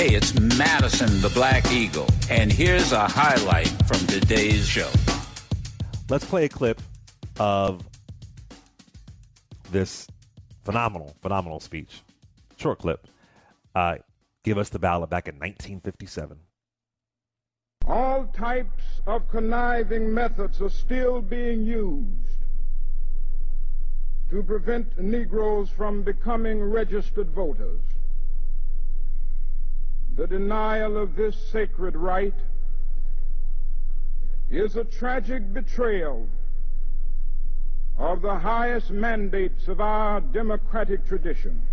Hey, it's Madison the Black Eagle, and here's a highlight from today's show. Let's play a clip of this phenomenal, phenomenal speech. Short clip. Uh, give us the ballot back in 1957. All types of conniving methods are still being used to prevent Negroes from becoming registered voters. The denial of this sacred right is a tragic betrayal of the highest mandates of our democratic tradition.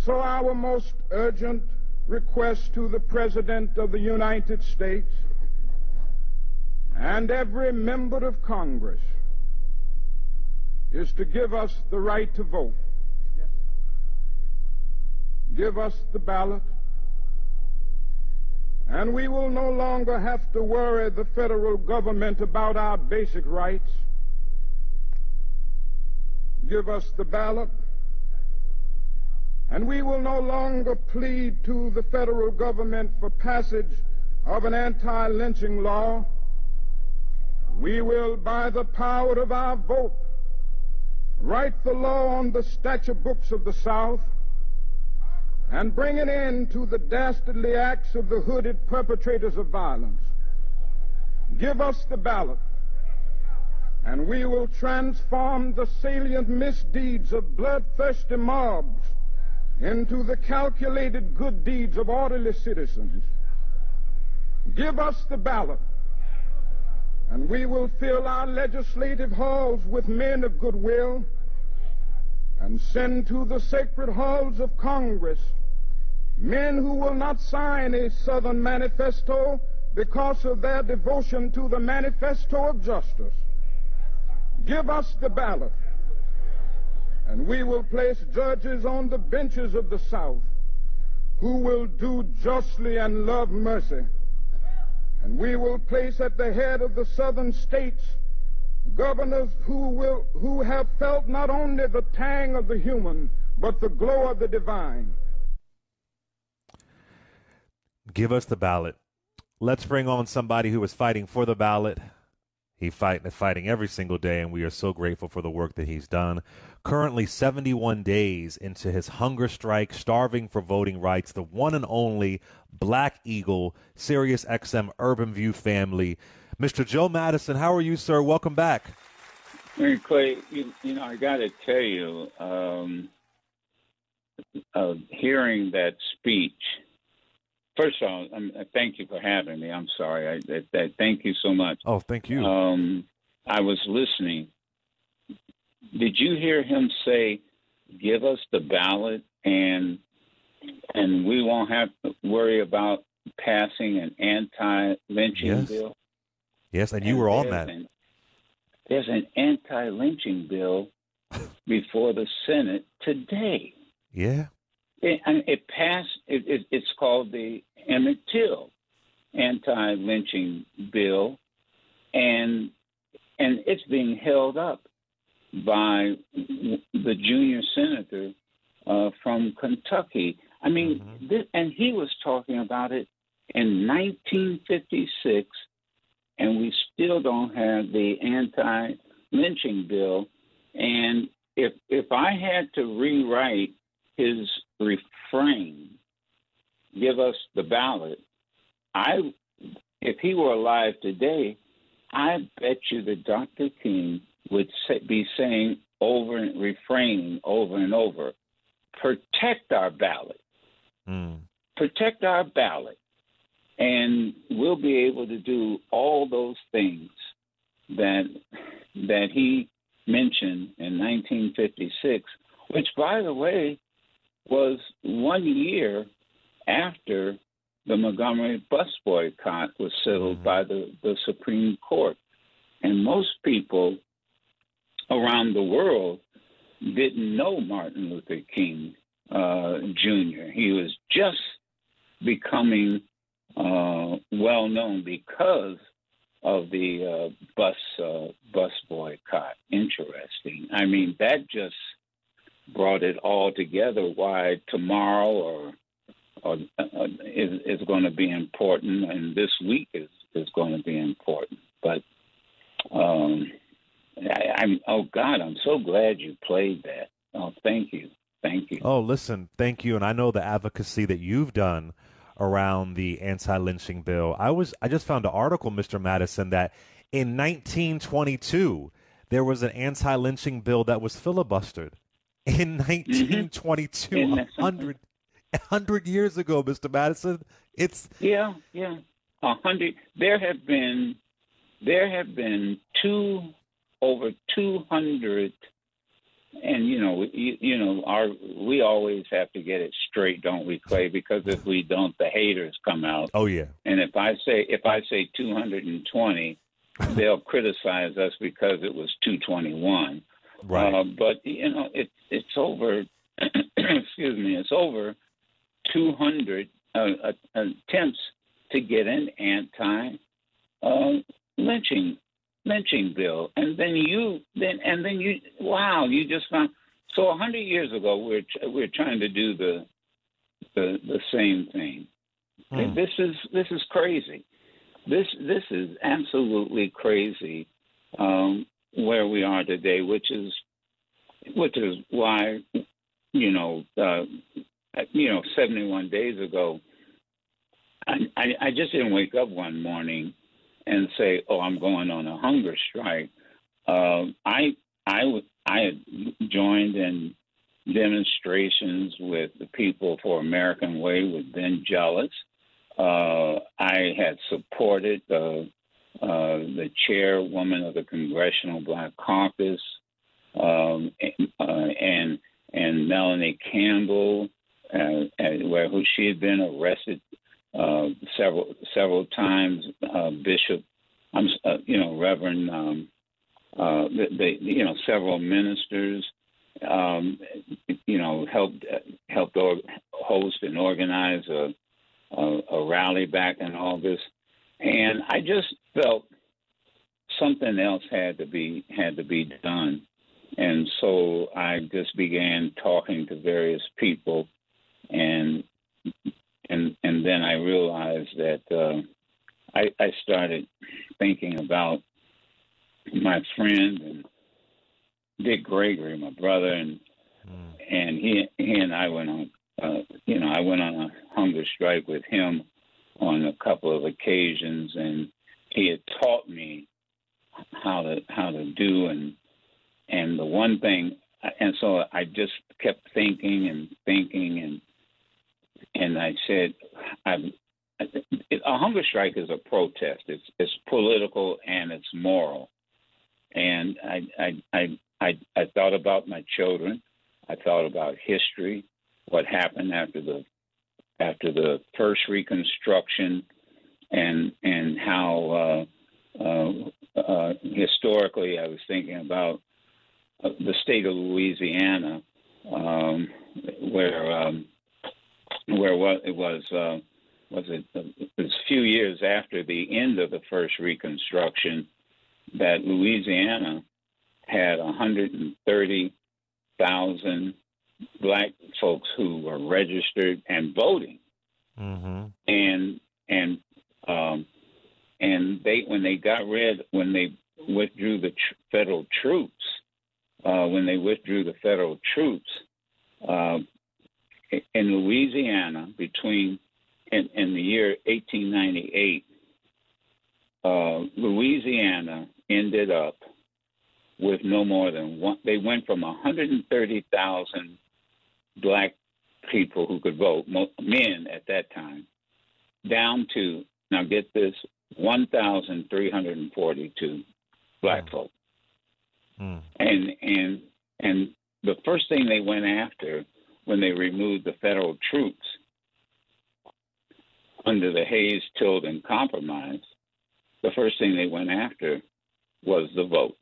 So our most urgent request to the President of the United States and every member of Congress is to give us the right to vote give us the ballot, and we will no longer have to worry the federal government about our basic rights. Give us the ballot, and we will no longer plead to the federal government for passage of an anti-lynching law. We will, by the power of our vote, write the law on the statute books of the South and bring an end to the dastardly acts of the hooded perpetrators of violence. Give us the ballot, and we will transform the salient misdeeds of bloodthirsty mobs into the calculated good deeds of orderly citizens. Give us the ballot, and we will fill our legislative halls with men of goodwill and send to the sacred halls of Congress Men who will not sign a Southern manifesto because of their devotion to the manifesto of justice. Give us the ballot, and we will place judges on the benches of the South who will do justly and love mercy. And we will place at the head of the southern states governors who will who have felt not only the tang of the human, but the glow of the divine. Give us the ballot. Let's bring on somebody who is fighting for the ballot. He fight, fighting every single day, and we are so grateful for the work that he's done. Currently, 71 days into his hunger strike, starving for voting rights, the one and only Black Eagle, Sirius XM Urban View family. Mr. Joe Madison, how are you, sir? Welcome back. Hey, Clay, you, you know, I got to tell you, um, uh, hearing that speech – First of all, um, thank you for having me. I'm sorry. I, that, that, thank you so much. Oh, thank you. Um, I was listening. Did you hear him say, "Give us the ballot, and and we won't have to worry about passing an anti-lynching yes. bill"? Yes, and you were on that. An, there's an anti-lynching bill before the Senate today. Yeah. It, it passed. It, it, it's called the Emmett Till anti-lynching bill, and and it's being held up by the junior senator uh, from Kentucky. I mean, mm-hmm. this, and he was talking about it in 1956, and we still don't have the anti-lynching bill. And if if I had to rewrite his refrain, give us the ballot, I, if he were alive today, I bet you that Dr. King would say, be saying over and refraining over and over, protect our ballot, mm. protect our ballot, and we'll be able to do all those things that that he mentioned in 1956. Which, by the way, was one year after the Montgomery bus boycott was settled mm-hmm. by the, the Supreme Court. And most people around the world didn't know Martin Luther King uh, Jr. He was just becoming uh, well known because of the uh, bus uh, bus boycott. Interesting. I mean, that just brought it all together. Why tomorrow or or uh, is is going to be important, and this week is is going to be important. But um, I, I'm oh God, I'm so glad you played that. Oh, thank you, thank you. Oh, listen, thank you, and I know the advocacy that you've done around the anti-lynching bill. I was I just found an article, Mr. Madison, that in 1922 there was an anti-lynching bill that was filibustered. In 1922, Mm-hmm. hundred hundred years ago, Mr. Madison, it's Yeah, yeah. A hundred. There have been, there have been two over two hundred, and you know, you, you know, our we always have to get it straight, don't we, Clay? Because if we don't, the haters come out. oh yeah, And if I say if I say two hundred and twenty, they'll criticize us because it was two twenty one. Right. Uh, but you know, it, it's over. excuse me, it's over 200 uh, uh, attempts to get an anti uh, lynching lynching bill, and then you then and then you wow, you just found. So a hundred years ago, we're we're trying to do the the the same thing. Hmm. This is this is crazy. This this is absolutely crazy um, where we are today, which is which is why you know uh, you know 71 days ago I, I I just didn't wake up one morning and say oh I'm going on a hunger strike. Uh, I had joined in demonstrations with the People for American Way with Ben Jealous. Uh, I had supported the uh, the chairwoman of the Congressional Black Caucus, um, and, uh, and and Melanie Campbell, uh, and where who she had been arrested uh, several several times. Uh, Bishop, I'm uh, you know Reverend, um, uh, you know several ministers, um, you know helped helped or, host and organize a, a a rally back in August, and I just felt something else had to be had to be done. And so I just began talking to various people, and and and then I realized that uh, I, I started thinking about my friend and Dick Gregory, my brother, and Mm. and he he and I went on, uh, you know, I went on a hunger strike with him on a couple of occasions, and he had taught me how to how to do and and the one thing, and so I just kept thinking and thinking and and I said, a hunger strike is a protest. It's it's political and it's moral. And I I I I, I thought about my children. I thought about history, what happened after the after the first Reconstruction, and and how uh, uh, uh, historically I was thinking about uh, the state of Louisiana, um, where um, where what it was uh, was it, it was a few years after the end of the first Reconstruction that Louisiana had 130,000 black folks who were registered and voting, Mm-hmm. and and um, and they when they got rid when they withdrew the tr- federal troops uh, when they withdrew the federal troops uh, in Louisiana between in, in the year 1898, uh, Louisiana ended up with no more than one. They went from 130,000 black people who could vote, men at that time, down to now get this 1,342 black folk. Mm. And and and the first thing they went after when they removed the federal troops under the Hayes Tilden Compromise, the first thing they went after was the vote.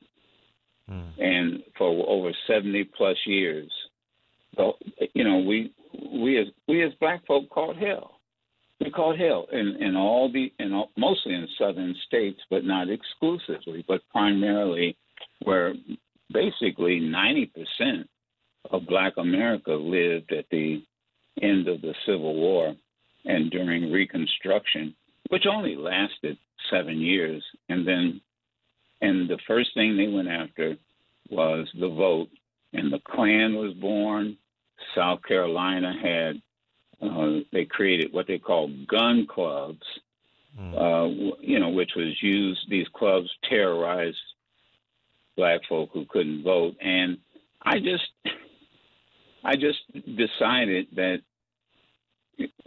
Mm. And for over seventy plus years, the, you know, we we as we as black folk called hell. We called hell in, in all the in all, mostly in southern states, but not exclusively, but primarily where basically ninety percent of Black America lived at the end of the Civil War and during Reconstruction, which only lasted seven years. And then, and the first thing they went after was the vote. And the Klan was born. South Carolina had, uh, they created what they call gun clubs, mm. uh, you know, which was used, these clubs terrorized black folk who couldn't vote. And I just, I just decided that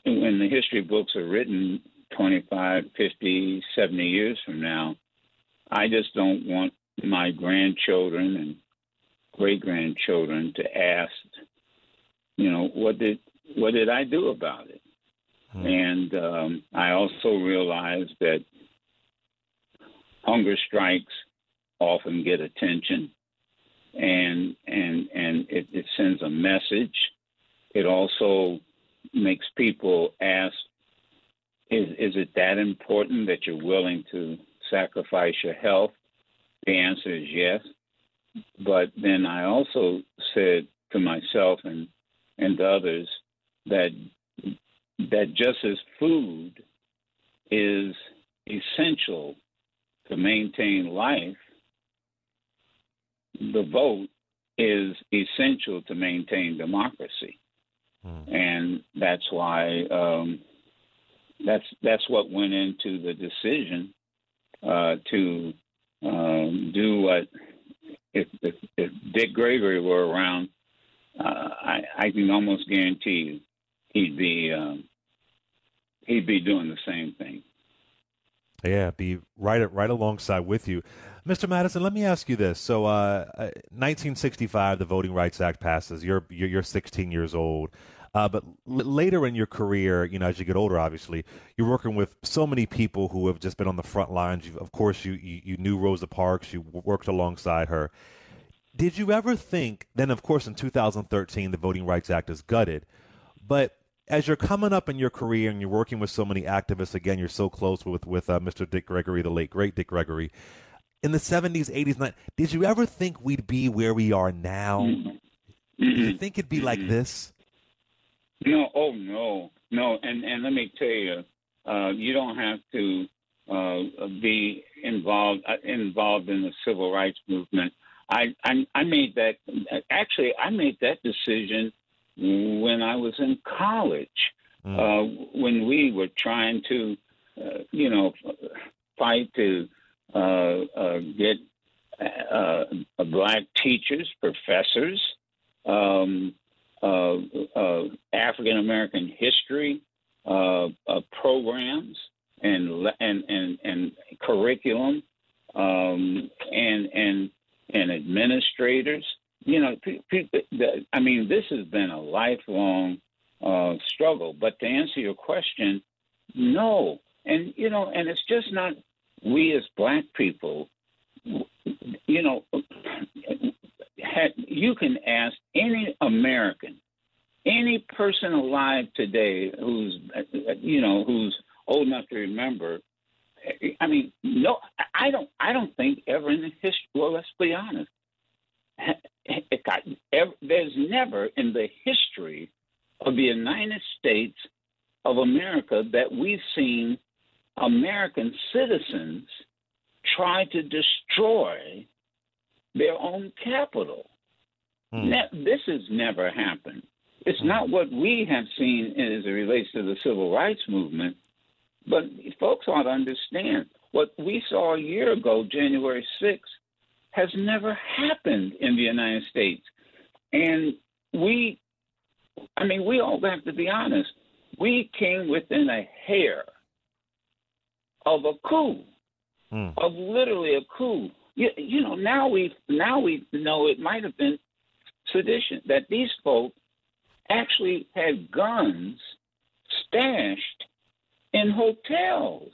when the history books are written 25, 50, 70 years from now, I just don't want my grandchildren and great grandchildren to ask, you know, what did what did I do about it? Hmm. And um, I also realized that hunger strikes often get attention, and and and it, it sends a message. It also makes people ask, is is it that important that you're willing to sacrifice your health? The answer is yes. But then I also said to myself and and others that that just as food is essential to maintain life, the vote is essential to maintain democracy, hmm. and that's why um, that's that's what went into the decision uh, to um, do what if, if, if Dick Gregory were around, uh, I, I can almost guarantee you he'd be um, he'd be doing the same thing. Yeah, be right right alongside with you. Mr. Madison, let me ask you this. So, uh, 1965, uh, the Voting Rights Act passes. You're you're, you're 16 years old. Uh, but l- later in your career, you know, as you get older, obviously, you're working with so many people who have just been on the front lines. You've, of course, you, you, you knew Rosa Parks. You worked alongside her. Did you ever think? Then, of course, in 2013, the Voting Rights Act is gutted. But as you're coming up in your career and you're working with so many activists, again, you're so close with with uh, Mr. Dick Gregory, the late great Dick Gregory in the 70s, 80s, 90s, did you ever think we'd be where we are now? Mm-hmm. Did you think it'd be like mm-hmm. this? No, oh no, no. And and let me tell you, uh, you don't have to uh, be involved uh, involved in the civil rights movement. I, I I made that actually I made that decision when I was in college mm. uh, when we were trying to uh, you know fight to uh, uh, get uh, black teachers, professors, um, African American history programs, and and and and curriculum, um, and and and administrators. You know, people, I mean, this has been a lifelong uh, struggle. But to answer your question, no. And you know, and it's just not we as black people, you know, you can ask any American, any person alive today who's, you know, who's old enough to remember. I mean, no, I don't. I don't think ever in the history. Well, let's be honest. It got, there's never in the history of the United States of America that we've seen American citizens try to destroy their own capital. Hmm. this has never happened. It's hmm. not what we have seen as it relates to the civil rights movement, but folks ought to understand what we saw a year ago, January 6th, has never happened in the United States. And we, I mean, we all have to be honest. We came within a hair of a coup, mm. of literally a coup. You, you know, now we now we know it might have been sedition that these folks actually had guns stashed in hotels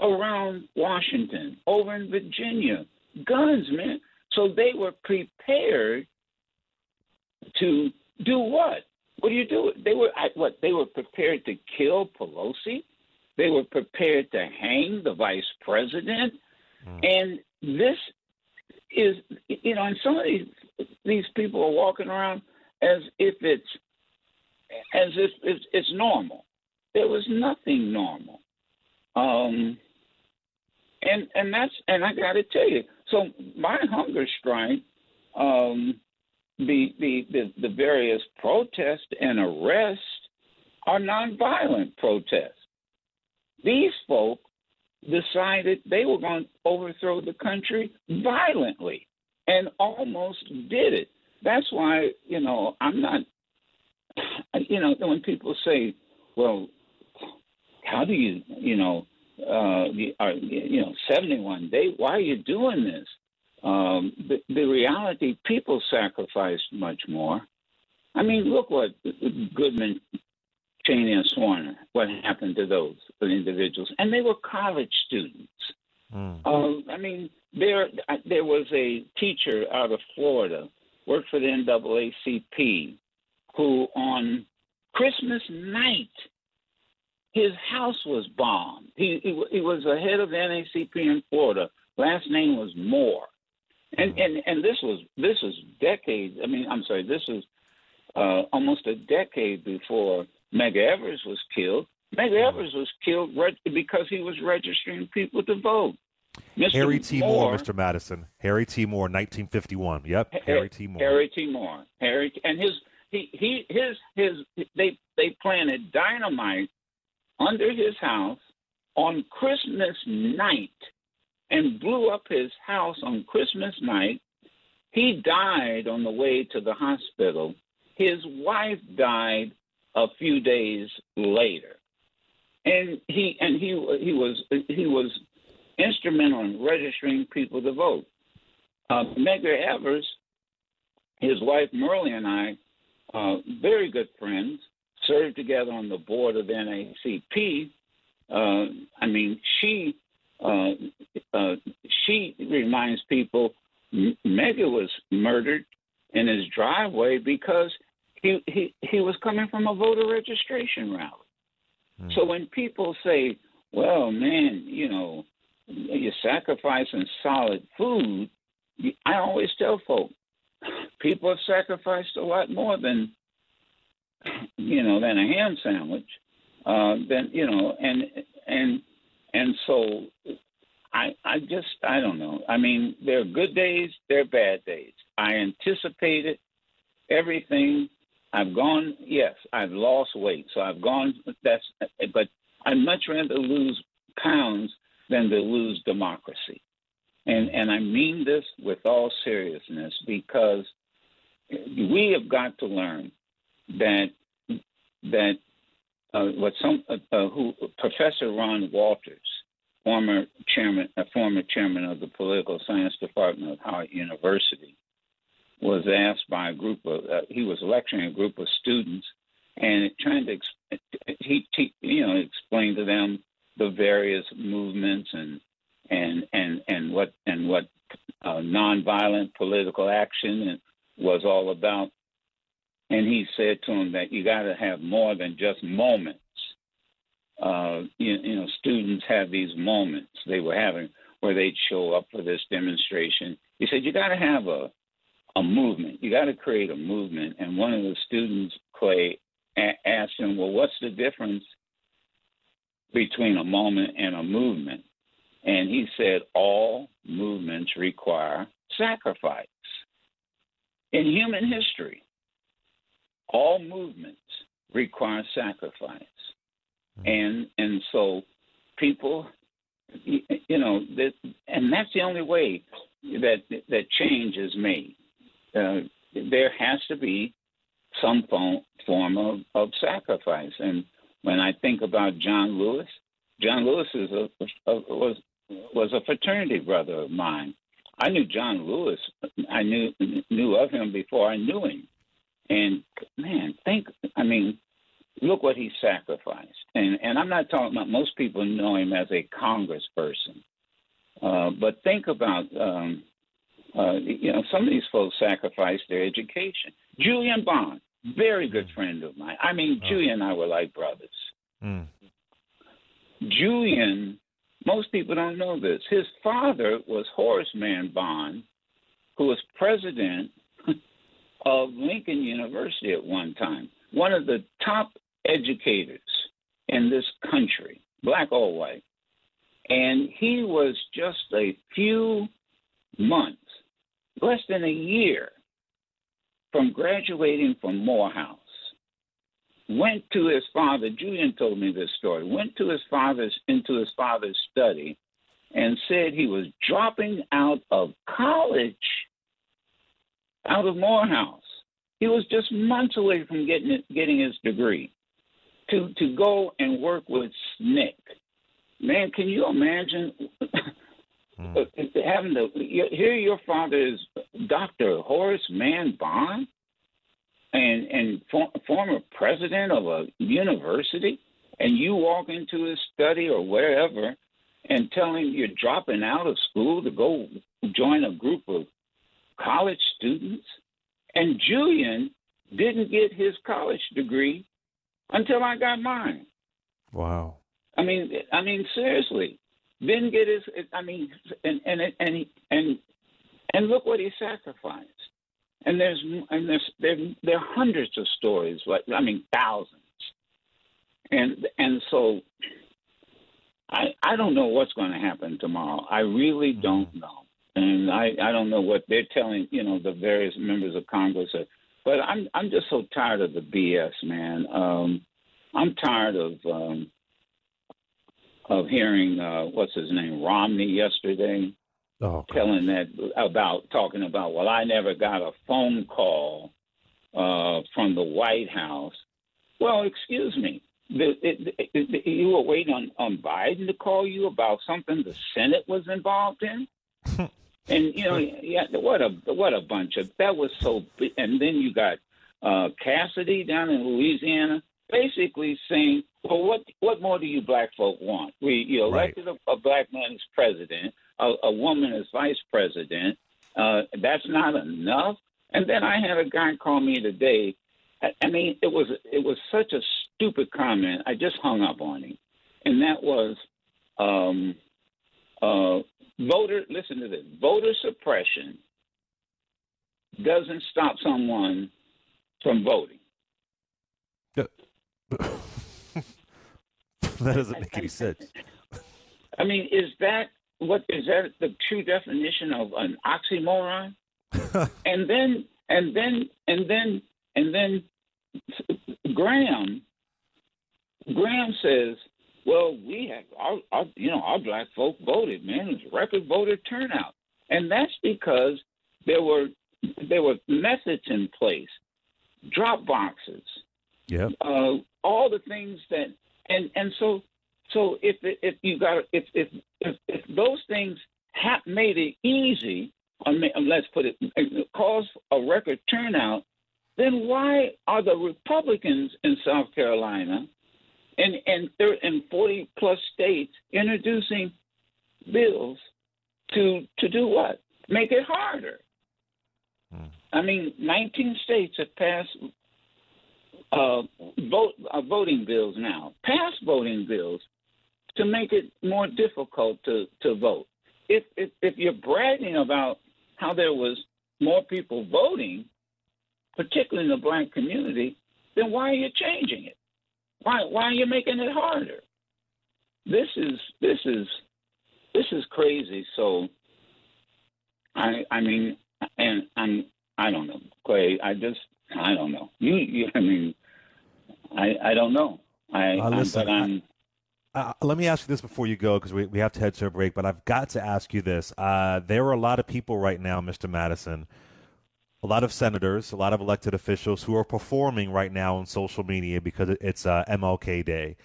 around Washington, over in Virginia. Guns, man. So they were prepared to do what? What do you do? They were what? They were prepared to kill Pelosi. They were prepared to hang the vice president. Mm. And this is, you know, and some of these, these people are walking around as if it's as if it's, it's normal. There was nothing normal. Um, and and that's and I got to tell you. So my hunger strike, um, the, the the the various protests and arrests are nonviolent protests. These folk decided they were going to overthrow the country violently and almost did it. That's why, you know, I'm not, you know, when people say, well, how do you, you know, uh, are, you know, 71 days, why are you doing this? Um, the, the reality, people sacrificed much more. I mean, look what Goodman Chaney and Schwerner, what happened to those individuals, and they were college students. Mm. Uh, I mean, there there was a teacher out of Florida, worked for the NAACP, who on Christmas night his house was bombed. He, he, he was the head of the NAACP in Florida. Last name was Moore, and mm. and and this was this was decades. I mean, I'm sorry, this was uh, almost a decade before Medgar Evers was killed. Medgar mm-hmm. Evers was killed because he was registering people to vote. Mr. Harry T. Moore, Moore, Mr. Madison. Harry T. Moore, 1951. Yep, Harry T. Moore. Harry T. Moore. Harry and his he he his his they they planted dynamite under his house on Christmas night and blew up his house on Christmas night. He died on the way to the hospital. His wife died a few days later. And he and he he was he was instrumental in registering people to vote. Uh, Evers, his wife Merle and I, uh, very good friends, served together on the board of NAACP. Uh, I mean, she uh, uh, she reminds people Medgar was murdered in his driveway because he he he was coming from a voter registration rally. Mm. So when people say, "Well, man, you know, you're sacrificing solid food," I always tell folks, people have sacrificed a lot more than you know than a ham sandwich. Uh, then you know, and and and so I I just I don't know. I mean, there are good days, there are bad days. I anticipated everything I've gone, yes, I've lost weight. So I've gone, that's, but I'd much rather lose pounds than to lose democracy. And, and I mean this with all seriousness because we have got to learn that, that uh, what some, uh, uh, who, Professor Ron Walters, former chairman, a former chairman of the political science department of Howard University, was asked by a group of uh, he was lecturing a group of students and trying to he, he you know explain to them the various movements and and and and what and what uh, nonviolent political action was all about. And he said to them that you got to have more than just moments. Uh, you, you know, students have these moments they were having where they'd show up for this demonstration. He said you got to have a a movement. You got to create a movement. And one of the students, Clay, a- asked him, "Well, what's the difference between a moment and a movement?" And he said, "All movements require sacrifice. In human history, all movements require sacrifice, mm-hmm. and and so people, you know, that, and that's the only way that that change is made uh, there has to be some form of, of sacrifice. And when I think about John Lewis, John Lewis is a, a, was was a fraternity brother of mine. I knew John Lewis. I knew knew of him before I knew him. And man, think I mean, look what he sacrificed. And and I'm not talking about most people know him as a congressperson. Uh, but think about um, uh, you know, some of these folks sacrificed their education. Julian Bond, very good mm. friend of mine. I mean, oh. Julian and I were like brothers. Mm. Julian, most people don't know this. His father was Horace Mann Bond, who was president of Lincoln University at one time, one of the top educators in this country, black or white. And he was just a few months, less than a year, from graduating from Morehouse. Went to his father, Julian told me this story, went to his father's into his father's study and said he was dropping out of college out of Morehouse. He was just months away from getting it, getting his degree to to go and work with SNCC. Man, can you imagine mm. having to hear your father is Dr. Horace Mann Bond and and for, former president of a university, and you walk into his study or wherever and tell him you're dropping out of school to go join a group of college students. And Julian didn't get his college degree until I got mine. Wow. I mean, I mean, seriously, didn't get his. I mean, and and and and and look what he sacrificed. And there's and there's there there are hundreds of stories. Like I mean, thousands. And and so I I don't know what's going to happen tomorrow. I really don't mm-hmm. know and I I don't know what they're telling you know the various members of Congress. Are, but I'm I'm just so tired of the BS, man. Um, I'm tired of um, of hearing uh, what's his name Romney yesterday oh, telling that about talking about well I never got a phone call uh, from the White House. Well, excuse me. The, it, it, it, you were waiting on, on Biden to call you about something the Senate was involved in? And you know, yeah, what a what a bunch of that was so. And then you got uh, Cassidy down in Louisiana, basically saying, "Well, what what more do you black folk want? We you elected right. a, a black man as president, a, a woman as vice president. Uh, that's not enough." And then I had a guy call me today. I, I mean, it was it was such a stupid comment. I just hung up on him, and that was. Um, uh, voter, listen to this voter suppression doesn't stop someone from voting. that doesn't make any sense. I mean, is that what is that the true definition of an oxymoron? and then and then and then and then Graham Graham says well, we have our, our you know our black folk voted, man. It was record voter turnout, and that's because there were there were methods in place, drop boxes, yeah, uh, all the things that and and so so if if you got if if if, if those things have made it easy, or let's put it, cause a record turnout, then why are the Republicans in South Carolina and and thir- and 40 plus states introducing bills to to do what? Make it harder. Hmm. I mean, 19 states have passed uh, vote uh, voting bills now, passed voting bills to make it more difficult to to vote. If if, if you're bragging about how there was more people voting, particularly in the black community, then why are you changing it? Why why are you making it harder? This is this is this is crazy. So I I mean and I'm I don't know, Clay. I just I don't know. You, you I mean I I don't know. I uh, listen, I'm, uh, let me ask you this before you go, because we, we have to head to a break. But I've got to ask you this: uh, there are a lot of people right now, Mr. Madison, a lot of senators, a lot of elected officials who are performing right now on social media because it's uh, MLK Day.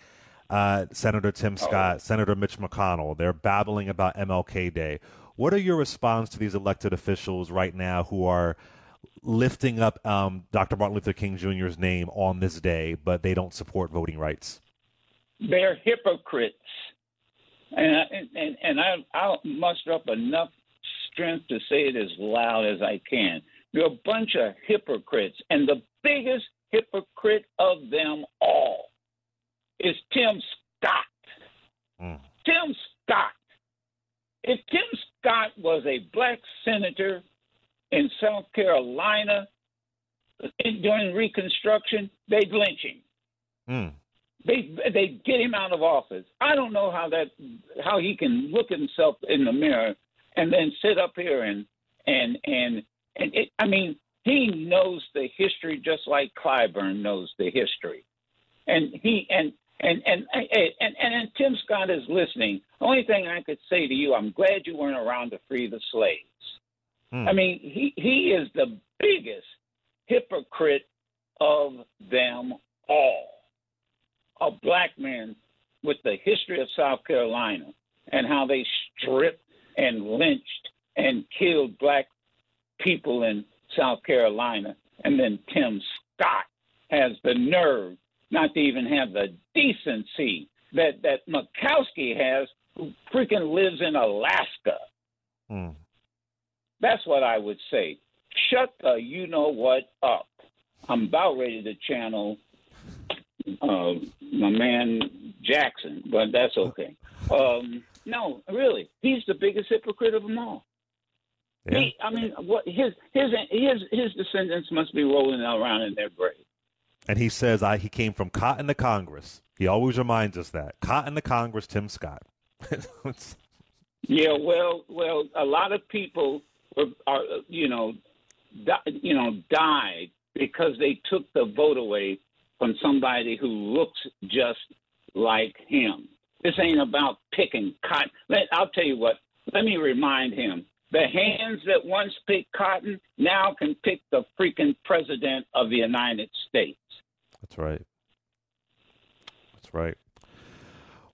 Uh, Senator Tim oh. Scott, oh. Senator Mitch McConnell, they're babbling about MLK Day. What are your response to these elected officials right now who are lifting up um, Dr. Martin Luther King Jr.'s name on this day, but they don't support voting rights? They're hypocrites. And, and, and I, I'll muster up enough strength to say it as loud as I can. You're a bunch of hypocrites. And the biggest hypocrite of them all is Tim Scott. Mm. Tim Scott. If Tim Scott was a black senator in South Carolina, during Reconstruction, they'd lynch him. Mm. They they get him out of office. I don't know how that how he can look himself in the mirror and then sit up here and and and and it, I mean he knows the history just like Clyburn knows the history, and he and and and and and, and, and Tim Scott is listening. Only thing I could say to you, I'm glad you weren't around to free the slaves. Hmm. I mean, he he is the biggest hypocrite of them all. A black man with the history of South Carolina and how they stripped and lynched and killed black people in South Carolina. And then Tim Scott has the nerve not to even have the decency that, that Murkowski has, who freaking lives in Alaska. Hmm. That's what I would say. Shut the you know what up. I'm about ready to channel uh, my man Jackson, but that's okay. Um, no, really, he's the biggest hypocrite of them all. Yeah. He, I mean, what his his his his descendants must be rolling around in their grave. And he says I, he came from cotton to Congress. He always reminds us that. Cotton to Congress, Tim Scott. Yeah, well, well, a lot of people were, are, you know, di- you know, died because they took the vote away from somebody who looks just like him. This ain't about picking cotton. Let, I'll tell you what. Let me remind him: the hands that once picked cotton now can pick the freaking president of the United States. That's right. That's right.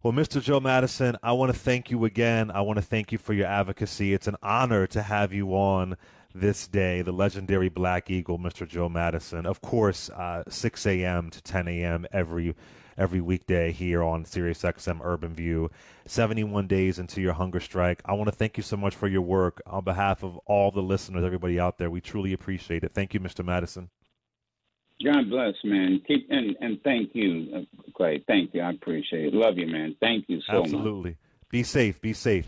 Well, Mr. Joe Madison, I want to thank you again. I want to thank you for your advocacy. It's an honor to have you on this day, the legendary Black Eagle, Mr. Joe Madison. Of course, uh, 6 a.m. to 10 a.m. every every weekday here on SiriusXM Urban View. 71 days into your hunger strike. I want to thank you so much for your work on behalf of all the listeners, everybody out there. We truly appreciate it. Thank you, Mr. Madison. God bless, man. Keep and and thank you, uh, Clay. Thank you. I appreciate it. Love you, man. Thank you so much. Absolutely. Be safe. Be safe.